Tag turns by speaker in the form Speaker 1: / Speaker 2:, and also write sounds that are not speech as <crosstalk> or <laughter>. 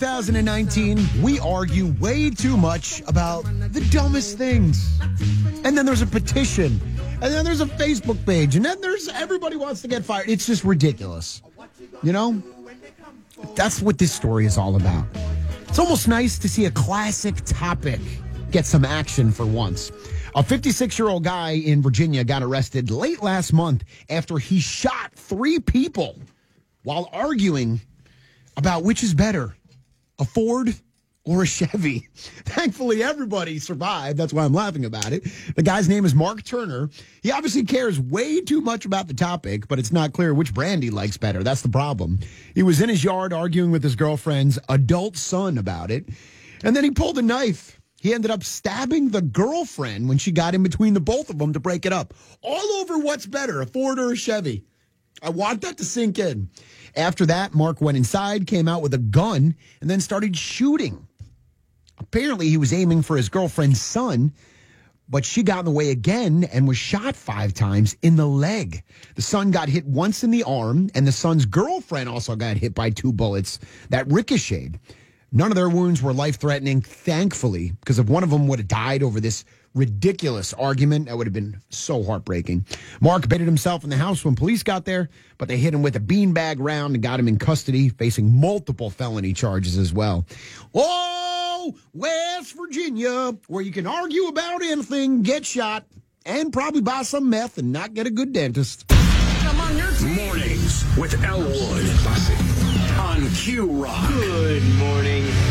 Speaker 1: 2019, we argue way too much about the dumbest things. And then there's a petition. And then there's a Facebook page. And then there's everybody wants to get fired. It's just ridiculous. You know? That's what this story is all about. It's almost nice to see a classic topic get some action for once. A 56 year old guy in Virginia got arrested late last month after he shot three people while arguing about which is better, a Ford or a Chevy. <laughs> Thankfully, everybody survived. That's why I'm laughing about it. The guy's name is Mark Turner. He obviously cares way too much about the topic, but it's not clear which brand he likes better. That's the problem. He was in his yard arguing with his girlfriend's adult son about it, and then he pulled a knife. He ended up stabbing the girlfriend when she got in between the both of them to break it up. All over what's better, a Ford or a Chevy. I want that to sink in. After that, Mark went inside, came out with a gun, and then started shooting. Apparently, he was aiming for his girlfriend's son, but she got in the way again and was shot five times in the leg. The son got hit once in the arm, and the son's girlfriend also got hit by two bullets that ricocheted. None of their wounds were life threatening, thankfully, because if one of them would have died over this ridiculous argument, that would have been so heartbreaking. Mark baited himself in the house when police got there, but they hit him with a beanbag round and got him in custody, facing multiple felony charges as well. Oh, West Virginia, where you can argue about anything, get shot, and probably buy some meth and not get a good dentist.
Speaker 2: Mornings with Elwood on Q Rock.
Speaker 3: Good morning.